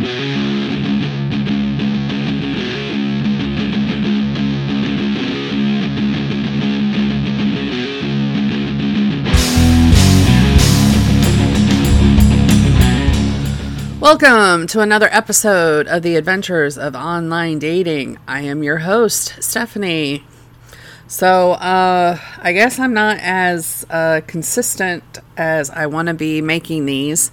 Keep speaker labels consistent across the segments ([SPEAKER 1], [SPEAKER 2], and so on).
[SPEAKER 1] Welcome to another episode of the Adventures of Online Dating. I am your host, Stephanie. So, uh, I guess I'm not as uh, consistent as I want to be making these,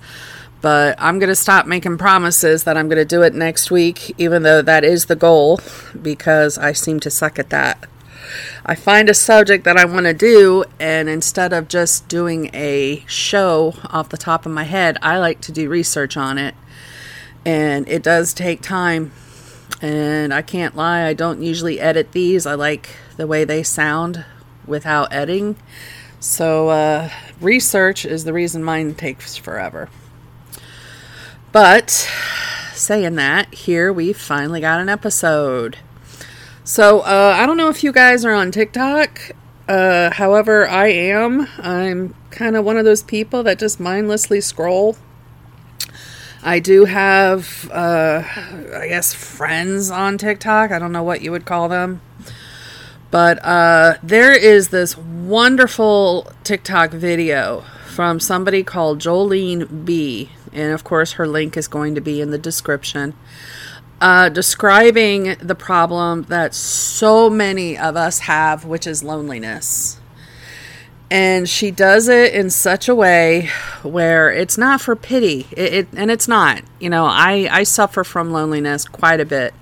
[SPEAKER 1] but I'm going to stop making promises that I'm going to do it next week, even though that is the goal, because I seem to suck at that. I find a subject that I want to do, and instead of just doing a show off the top of my head, I like to do research on it. And it does take time. And I can't lie, I don't usually edit these. I like the way they sound without editing. So, uh, research is the reason mine takes forever. But, saying that, here we finally got an episode. So uh, I don't know if you guys are on TikTok. Uh, however, I am. I'm kind of one of those people that just mindlessly scroll. I do have, uh, I guess, friends on TikTok. I don't know what you would call them. But uh, there is this wonderful TikTok video from somebody called Joleene D. And of course, her link is going to be in the description uh, describing the problem that so many of us have, which is loneliness. And she does it in such a way where it's not for pity. It, it, and it's not. You know, I, I suffer from loneliness quite a bit,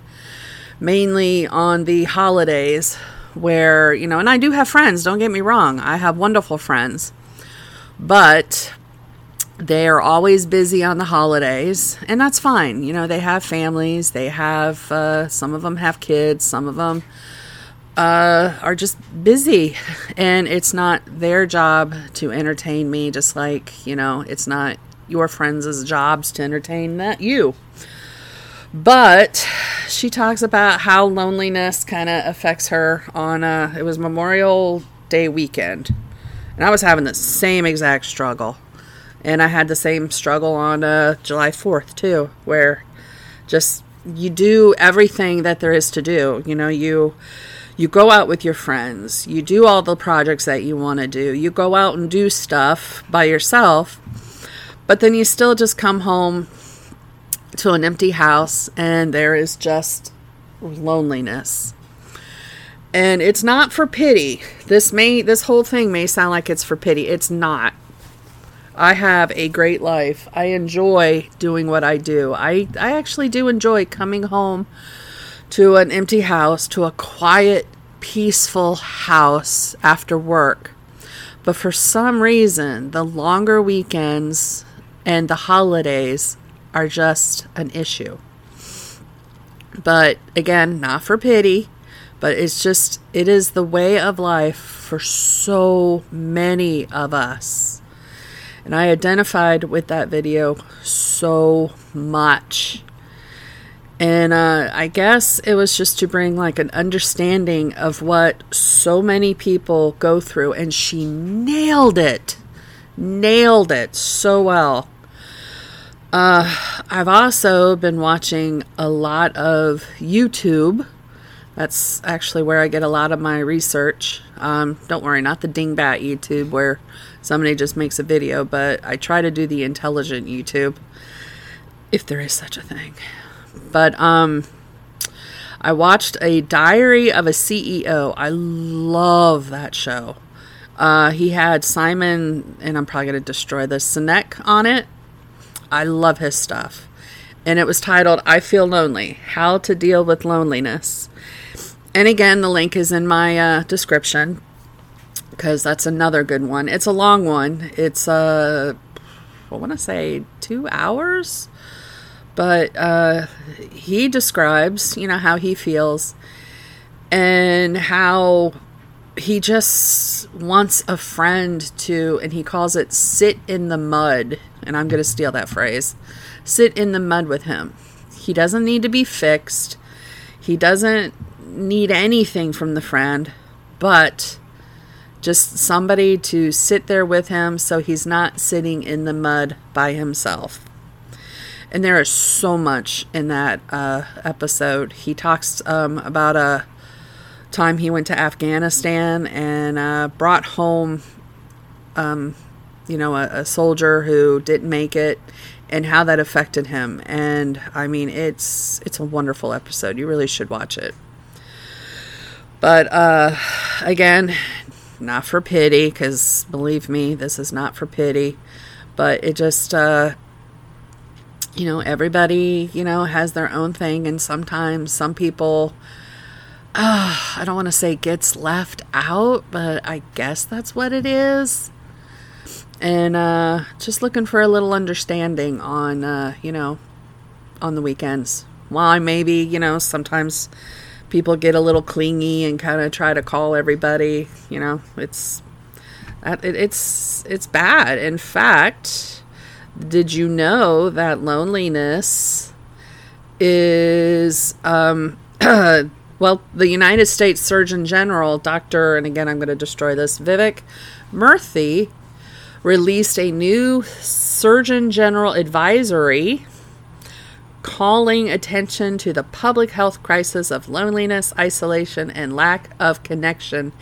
[SPEAKER 1] mainly on the holidays where, you know, and I do have friends, don't get me wrong. I have wonderful friends. But they are always busy on the holidays, and that's fine. You know, they have families, they have, uh, some of them have kids, some of them uh, are just busy, and it's not their job to entertain me, just like, you know, it's not your friends' jobs to entertain that you. But she talks about how loneliness kind of affects her on, uh, it was Memorial Day weekend. And I was having the same exact struggle and I had the same struggle on uh, July 4th too, where just you do everything that there is to do. You know, you you go out with your friends, you do all the projects that you want to do, you go out and do stuff by yourself, but then you still just come home to an empty house and there is just loneliness. And it's not for pity. This may this whole thing may sound like it's for pity. It's not. I have a great life. I enjoy doing what I do. I, I actually do enjoy coming home to an empty house, to a quiet, peaceful house after work. But for some reason, the longer weekends and the holidays are just an issue. But again, not for pity, but it's just, it is the way of life for so many of us. And I identified with that video so much. And uh, I guess it was just to bring like an understanding of what so many people go through. And she nailed it. Nailed it so well. Uh, I've also been watching a lot of YouTube. That's actually where I get a lot of my research. Um, don't worry, not the dingbat YouTube where somebody just makes a video, but I try to do the intelligent YouTube, if there is such a thing. But um, I watched a Diary of a CEO. I love that show. Uh, he had Simon, and I'm probably going to destroy this, Sinek on it. I love his stuff. And it was titled I Feel Lonely How to Deal with Loneliness. And again, the link is in my uh, description because that's another good one. It's a long one. It's uh, I want to say two hours, but uh, he describes, you know, how he feels and how he just wants a friend to, and he calls it sit in the mud. And I'm going to steal that phrase sit in the mud with him. He doesn't need to be fixed, he doesn't need anything from the friend, but just somebody to sit there with him so he's not sitting in the mud by himself. And there is so much in that uh, episode. He talks um, about a time he went to Afghanistan and uh, brought home, um, you know, a, a soldier who didn't make it and how that affected him. And I mean, it's it's a wonderful episode. You really should watch it. But uh, again, not for pity, because believe me, this is not for pity. But it just, uh, you know, everybody, you know, has their own thing, and sometimes some people, uh, I don't want to say gets left out, but I guess that's what it is. And uh, just looking for a little understanding on, uh, you know, on the weekends. Why maybe, you know, sometimes people get a little clingy and kind of try to call everybody. You know, it's it's it's bad. In fact, did you know that loneliness is um, well, the United States Surgeon General, Doctor, and again I'm going to destroy this, Vivek Murthy, released a new Surgeon General advisory calling attention to the public health crisis of loneliness, isolation, and lack of connection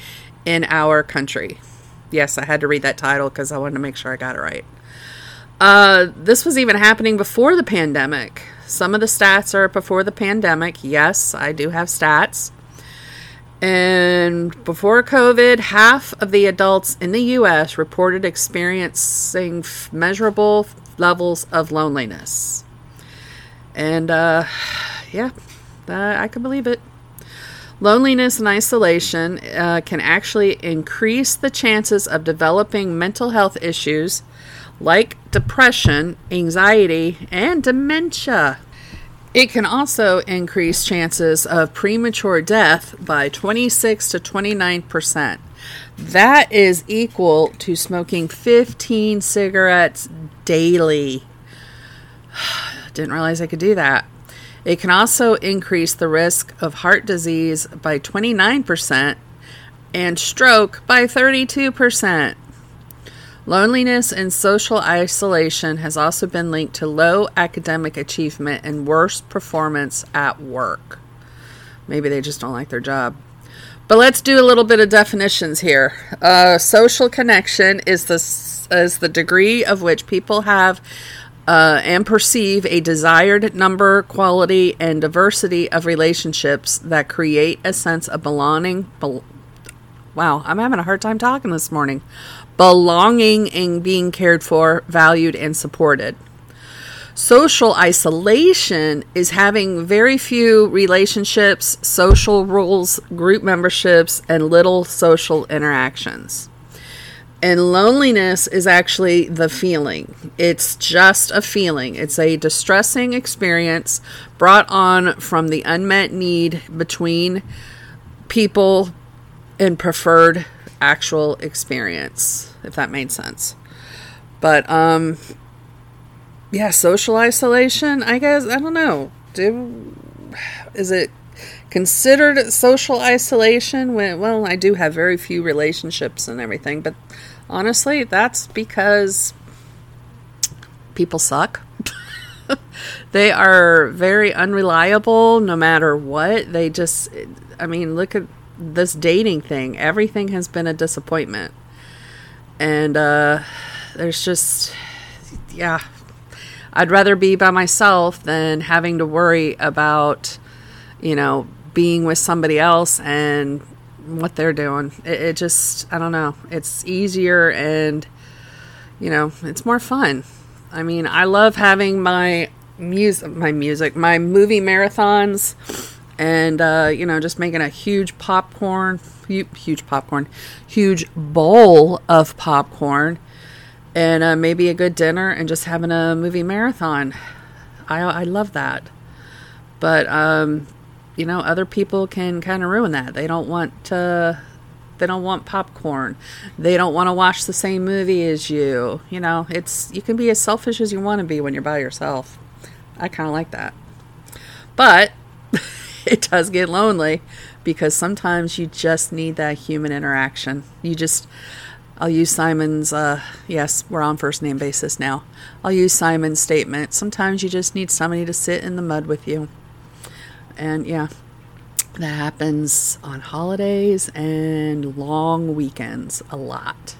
[SPEAKER 1] in our country. Yes, I had to read that title because I wanted to make sure I got it right. Uh, this was even happening before the pandemic. Some of the stats are before the pandemic. Yes, I do have stats. And before COVID, half of the adults in the U.S. reported experiencing measurable levels of loneliness. And uh, yeah, I can believe it. Loneliness and isolation uh, can actually increase the chances of developing mental health issues like depression, anxiety, and dementia. It can also increase chances of premature death by 26 to 29 percent. That is equal to smoking 15 cigarettes daily. Didn't realize I could do that. It can also increase the risk of heart disease by 29% and stroke by 32%. Loneliness and social isolation has also been linked to low academic achievement and worse performance at work. Maybe they just don't like their job. But let's do a little bit of definitions here. Uh, social connection is the is the degree of which people have uh, and perceive a desired number, quality, and diversity of relationships that create a sense of belonging. Be- wow, I'm having a hard time talking this morning. Belonging and being cared for, valued, and supported. Social isolation is having very few relationships, social rules, group memberships, and little social interactions. And loneliness is actually the feeling. It's just a feeling. It's a distressing experience brought on from the unmet need between people and preferred actual experience, if that made sense. But um yeah, social isolation, I guess I don't know. Do is it considered social isolation when well, I do have very few relationships and everything, but honestly, that's because people suck. they are very unreliable no matter what. They just, I mean, look at this dating thing. Everything has been a disappointment. And uh, there's just, yeah, I'd rather be by myself than having to worry about, you know, being with somebody else and what they're doing. It, it, just, I don't know. It's easier and, you know, it's more fun. I mean, I love having my music, my music, my movie marathons, and uh, you know, just making a huge popcorn, huge popcorn, huge bowl of popcorn, and uh, maybe a good dinner, and just having a movie marathon. I I love that. But um, you know, other people can kind of ruin that. They don't want to they don't want popcorn. They don't want to watch the same movie as you. You know, it's you can be as selfish as you want to be when you're by yourself. I kind of like that. But it does get lonely because sometimes you just need that human interaction. You just I'll use Simon's, uh, yes, we're on first name basis now. I'll use Simon's statement. Sometimes you just need somebody to sit in the mud with you. And yeah, that happens on holidays and long weekends a lot.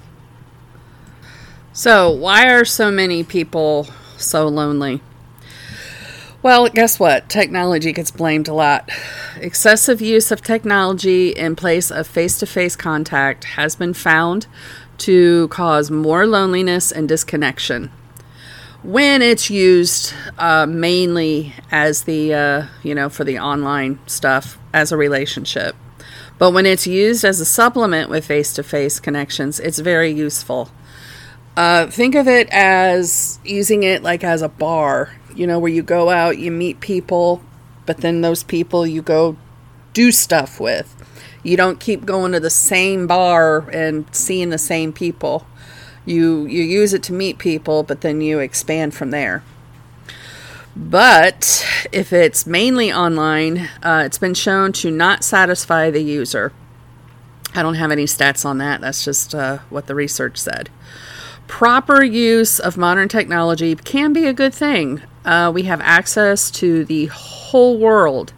[SPEAKER 1] So, why are so many people so lonely? Well, guess what? Technology gets blamed a lot. Excessive use of technology in place of face to face contact has been found to cause more loneliness and disconnection when it's used uh, mainly as the uh, you know for the online stuff as a relationship. But when it's used as a supplement with face-to-face connections it's very useful. Uh, think of it as using it like as a bar you know where you go out you meet people but then those people you go do stuff with. You don't keep going to the same bar and seeing the same people you you use it to meet people, but then you expand from there. But if it's mainly online, uh, it's been shown to not satisfy the user. I don't have any stats on that. That's just uh, what the research said. Proper use of modern technology can be a good thing. Uh, we have access to the whole world.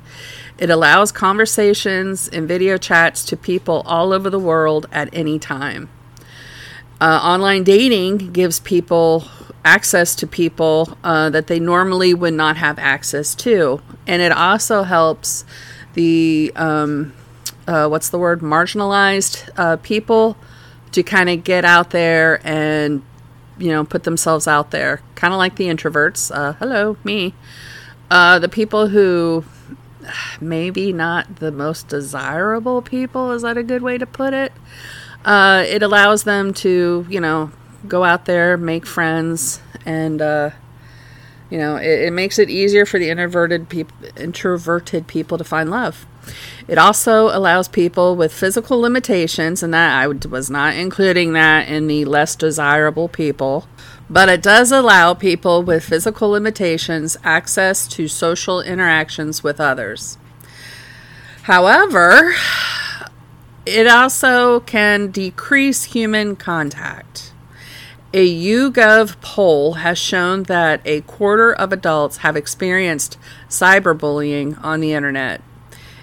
[SPEAKER 1] It allows conversations and video chats to people all over the world at any time. Uh, online dating gives people access to people uh, that they normally would not have access to. And it also helps the, um, uh, what's the word, marginalized uh, people to kind of get out there and, you know, put themselves out there. Kind of like the introverts. Uh, hello, me. Uh, the people who maybe not the most desirable people, is that a good way to put it? Uh, it allows them to, you know, go out there, make friends, and uh, you know, it, it, makes it easier for the introverted introverted people to find love. It also allows people with physical limitations, and that I was not including that in the less desirable people, but it does allow people with physical limitations access to social interactions with others. However, it also can decrease human contact. A YouGov poll has shown that a quarter of adults have experienced cyberbullying on the internet.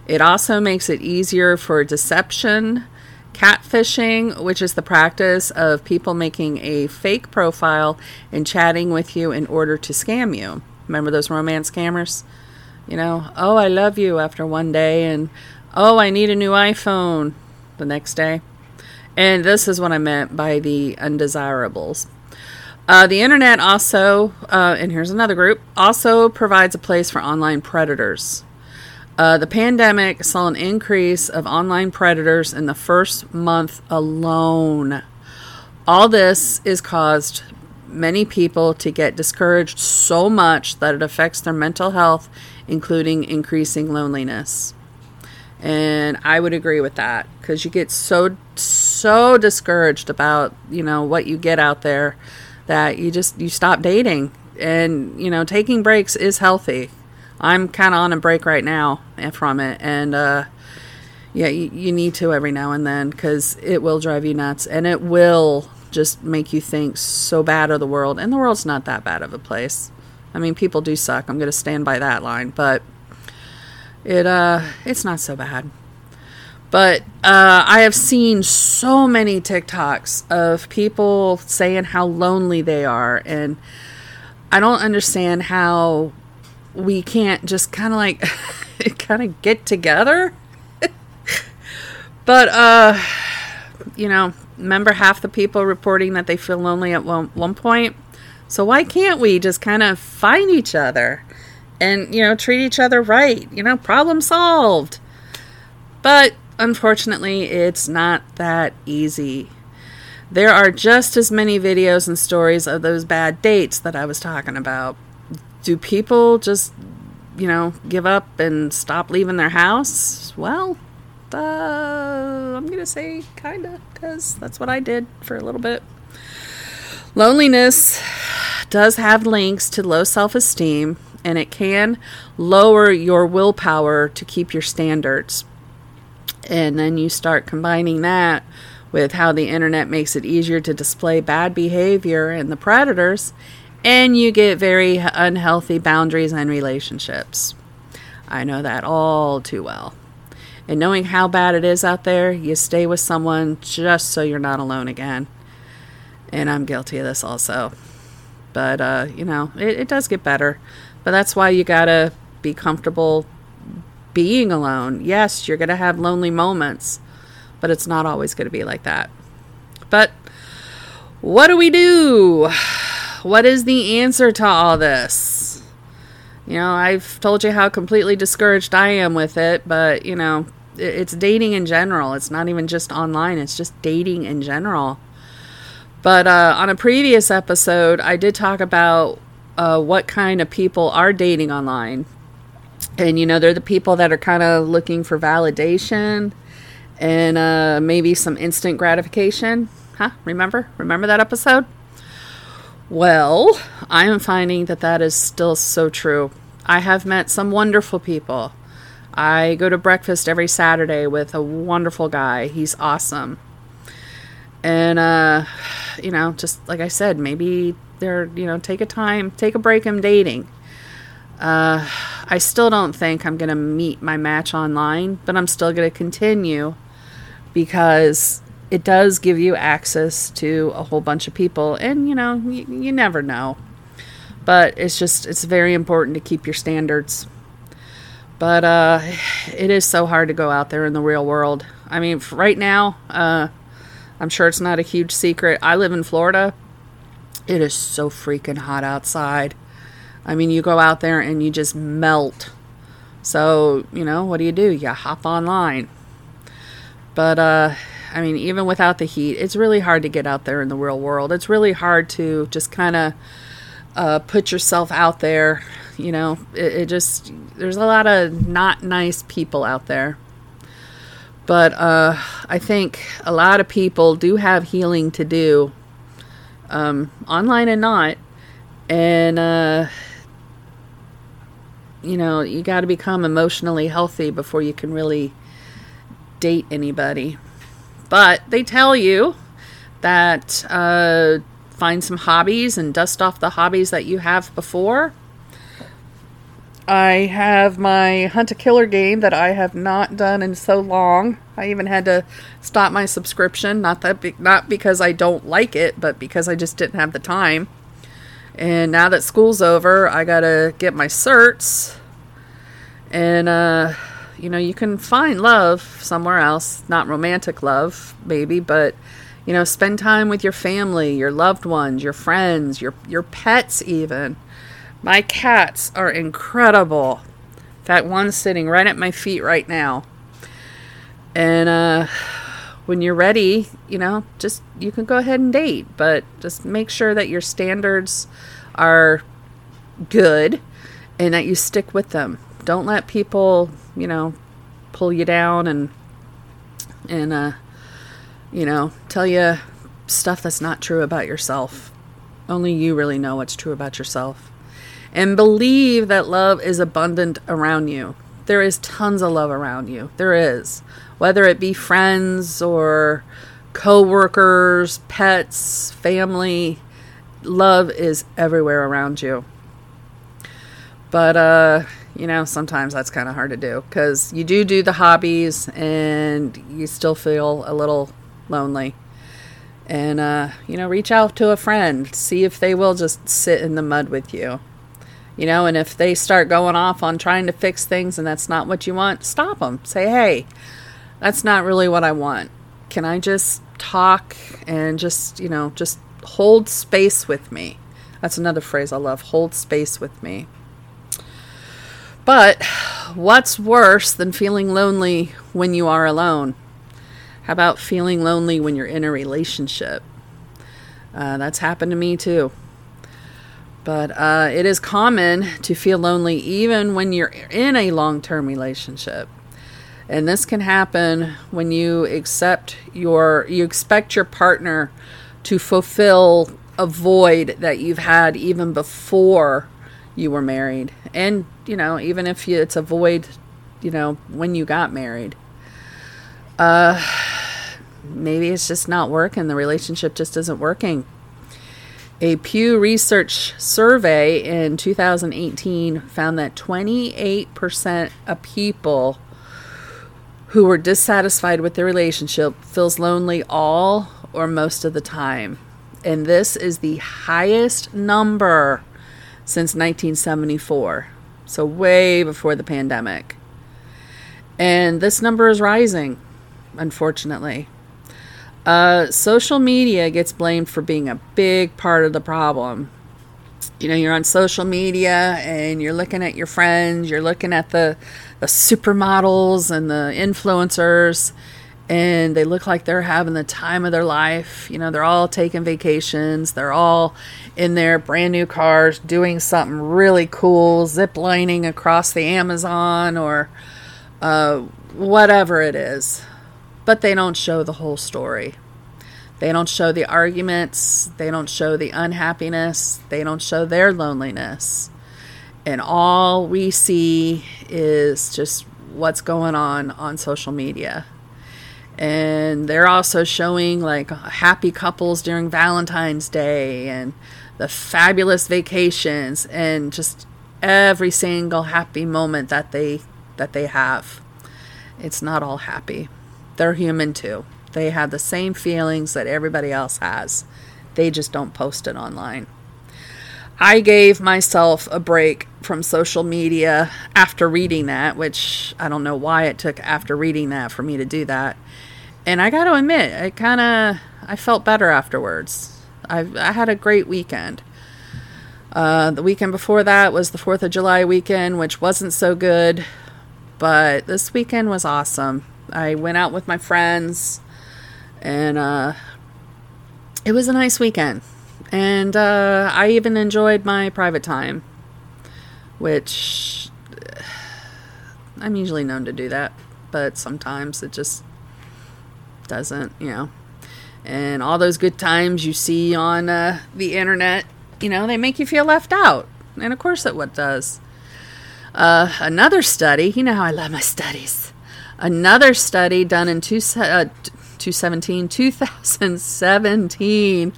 [SPEAKER 1] It also makes it easier for deception, catfishing, which is the practice of people making a fake profile and chatting with you in order to scam you. Remember those romance scammers? You know, oh, I love you after one day, and oh, I need a new iPhone the next day. And this is what I meant by the undesirables. Uh, the internet also, uh, and here's another group, also provides a place for online predators. Uh, the pandemic saw an increase of online predators in the first month alone. All this is caused many people to get discouraged so much that it affects their mental health, including increasing loneliness. And I would agree with that because you get so, so discouraged about, you know, what you get out there that you just, you stop dating. And, you know, taking breaks is healthy. I'm kind of on a break right now from it. And, uh, yeah, you, you need to every now and then because it will drive you nuts and it will just make you think so bad of the world. And the world's not that bad of a place. I mean, people do suck. I'm going to stand by that line. But it uh it's not so bad. But uh, I have seen so many TikToks of people saying how lonely they are, and I don't understand how we can't just kind of like kind of get together. but uh, you know, remember half the people reporting that they feel lonely at one, one point. So why can't we just kind of find each other? And, you know, treat each other right. You know, problem solved. But unfortunately, it's not that easy. There are just as many videos and stories of those bad dates that I was talking about. Do people just, you know, give up and stop leaving their house? Well, uh, I'm going to say kind of, because that's what I did for a little bit. Loneliness does have links to low self esteem and it can lower your willpower to keep your standards. And then you start combining that with how the internet makes it easier to display bad behavior and the predators, and you get very unhealthy boundaries and relationships. I know that all too well. And knowing how bad it is out there, you stay with someone just so you're not alone again. And I'm guilty of this also. But, uh, you know, it, it does get better. But that's why you gotta be comfortable being alone. Yes, you're gonna have lonely moments, but it's not always gonna be like that. But what do we do? What is the answer to all this? You know, I've told you how completely discouraged I am with it, but, you know, it's dating in general. It's not even just online, it's just dating in general. But uh, on a previous episode, I did talk about uh, what kind of people are dating online. And, you know, they're the people that are kind of looking for validation and uh, maybe some instant gratification. Huh? Remember? Remember that episode? Well, I am finding that that is still so true. I have met some wonderful people. I go to breakfast every Saturday with a wonderful guy. He's awesome. And, uh, you know, just like I said, maybe you know, take a time, take a break in dating. Uh, I still don't think I'm going to meet my match online, but I'm still going to continue because it does give you access to a whole bunch of people. And, you know, you, you never know. But it's just, it's very important to keep your standards. But uh, it is so hard to go out there in the real world. I mean, right now, uh, I'm sure it's not a huge secret. I live in Florida. It is so freaking hot outside. I mean, you go out there and you just melt. So, you know, what do you do? You hop online. But, uh, I mean, even without the heat, it's really hard to get out there in the real world. It's really hard to just kind of uh, put yourself out there. You know, it, it, just, there's a lot of not nice people out there. But uh, I think a lot of people do have healing to do, um, online and not. And, uh, you know, you got to become emotionally healthy before you can really date anybody. But they tell you that uh, find some hobbies and dust off the hobbies that you have before. I have my Hunt a Killer game that I have not done in so long. I even had to stop my subscription, not that be- not because I don't like it, but because I just didn't have the time. And now that school's over, I got to get my certs. And uh you know, you can find love somewhere else, not romantic love, maybe, but you know, spend time with your family, your loved ones, your friends, your your pets even. My cats are incredible. That one's sitting right at my feet right now. And uh when you're ready, you know, just you can go ahead and date, but just make sure that your standards are good and that you stick with them. Don't let people you know, pull you down and and uh, you know, tell you stuff that's not true about yourself. Only you really know what's true about yourself. And believe that love is abundant around you. There is tons of love around you. There is. Whether it be friends or co-workers, pets, family, love is everywhere around you. But uh you know, sometimes that's kind of hard to do because you do do the hobbies and you still feel a little lonely. And, uh, you know, reach out to a friend, see if they will just sit in the mud with you. You know, and if they start going off on trying to fix things and that's not what you want, stop them. Say, hey, that's not really what I want. Can I just talk and just, you know, just hold space with me? That's another phrase I love hold space with me. But what's worse than feeling lonely when you are alone? How about feeling lonely when you're in a relationship? Uh, that's happened to me too. But uh, it is common to feel lonely even when you're in a long term relationship. And this can happen when you accept your you expect your partner to fulfill a void that you've had even before you were married. And, you know, even if you, it's a void, you know, when you got married. Uh, maybe it's just not working. The relationship just isn't working. A Pew Research survey in 2018 found that 28% of people who were dissatisfied with their relationship feels lonely all or most of the time. And this is the highest number since 1974. So way before the pandemic. And this number is rising, unfortunately. Uh, social media gets blamed for being a big part of the problem. You know, you're on social media and you're looking at your friends, you're looking at the, the supermodels and the influencers, and they look like they're having the time of their life. You know, they're all taking vacations, they're all in their brand new cars doing something really cool, zip lining across the Amazon or uh, whatever it is but they don't show the whole story. They don't show the arguments, they don't show the unhappiness, they don't show their loneliness. And all we see is just what's going on on social media. And they're also showing like happy couples during Valentine's Day and the fabulous vacations and just every single happy moment that they that they have. It's not all happy. They're human too. They have the same feelings that everybody else has. They just don't post it online. I gave myself a break from social media after reading that, which I don't know why it took after reading that for me to do that. And I got to admit, I kind of I felt better afterwards. I I had a great weekend. Uh, the weekend before that was the Fourth of July weekend, which wasn't so good, but this weekend was awesome. I went out with my friends, and uh, it was a nice weekend. And uh, I even enjoyed my private time, which I'm usually known to do that, but sometimes it just doesn't, you know. And all those good times you see on uh, the internet, you know, they make you feel left out. And of course it what does. Uh, another study, you know how I love my studies. Another study done in two, uh, 2017, 2017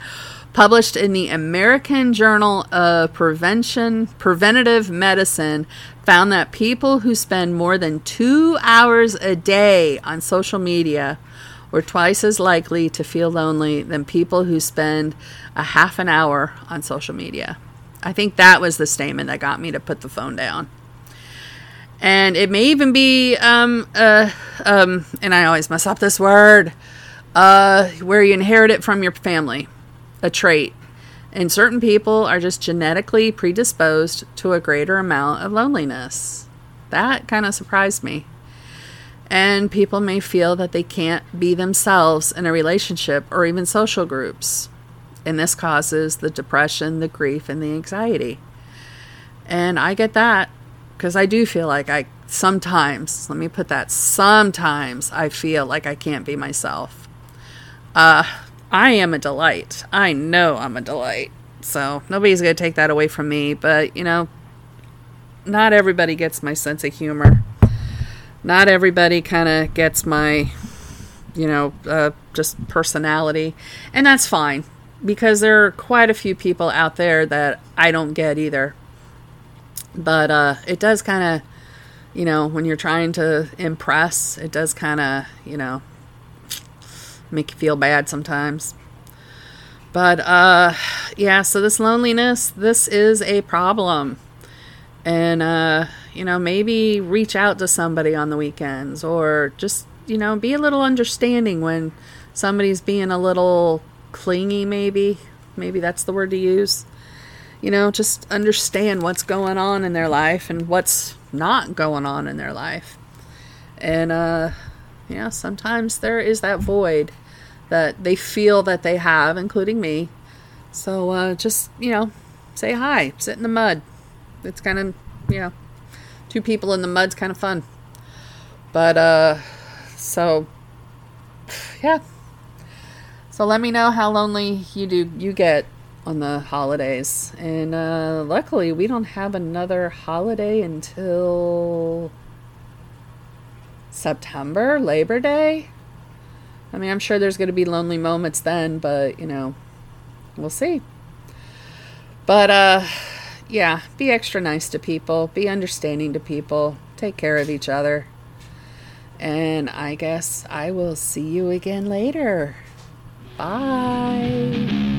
[SPEAKER 1] published in the American Journal of Prevention Preventative Medicine found that people who spend more than 2 hours a day on social media were twice as likely to feel lonely than people who spend a half an hour on social media. I think that was the statement that got me to put the phone down and it may even be um, uh, um, and I always mess up this word uh, where you inherit it from your family, a trait. And certain people are just genetically predisposed to a greater amount of loneliness. That kind of surprised me. And people may feel that they can't be themselves in a relationship or even social groups. And this causes the depression, the grief, and the anxiety. And I get that because I do feel like I sometimes, let me put that, sometimes I feel like I can't be myself. Uh, I am a delight. I know I'm a delight. So nobody's going to take that away from me. But, you know, not everybody gets my sense of humor. Not everybody kind of gets my, you know, uh, just personality. And that's fine because there are quite a few people out there that I don't get either. But uh, it does kind of, you know, when you're trying to impress, it does kind of, you know, make you feel bad sometimes. But uh, yeah, so this loneliness, this is a problem. And, uh, you know, maybe reach out to somebody on the weekends or just, you know, be a little understanding when somebody's being a little clingy, maybe. Maybe that's the word to use you know, just understand what's going on in their life and what's not going on in their life. And, uh, yeah, sometimes there is that void that they feel that they have, including me. So, uh, just, you know, say hi, sit in the mud. It's kind of, you know, two people in the mud's kind of fun. But, uh, so, yeah. So let me know how lonely you do you get on the holidays. And uh, luckily, we don't have another holiday until September, Labor Day. I mean, I'm sure there's going to be lonely moments then, but, you know, we'll see. But, uh, yeah, be extra nice to people, be understanding to people, take care of each other. And I guess I will see you again later. Bye.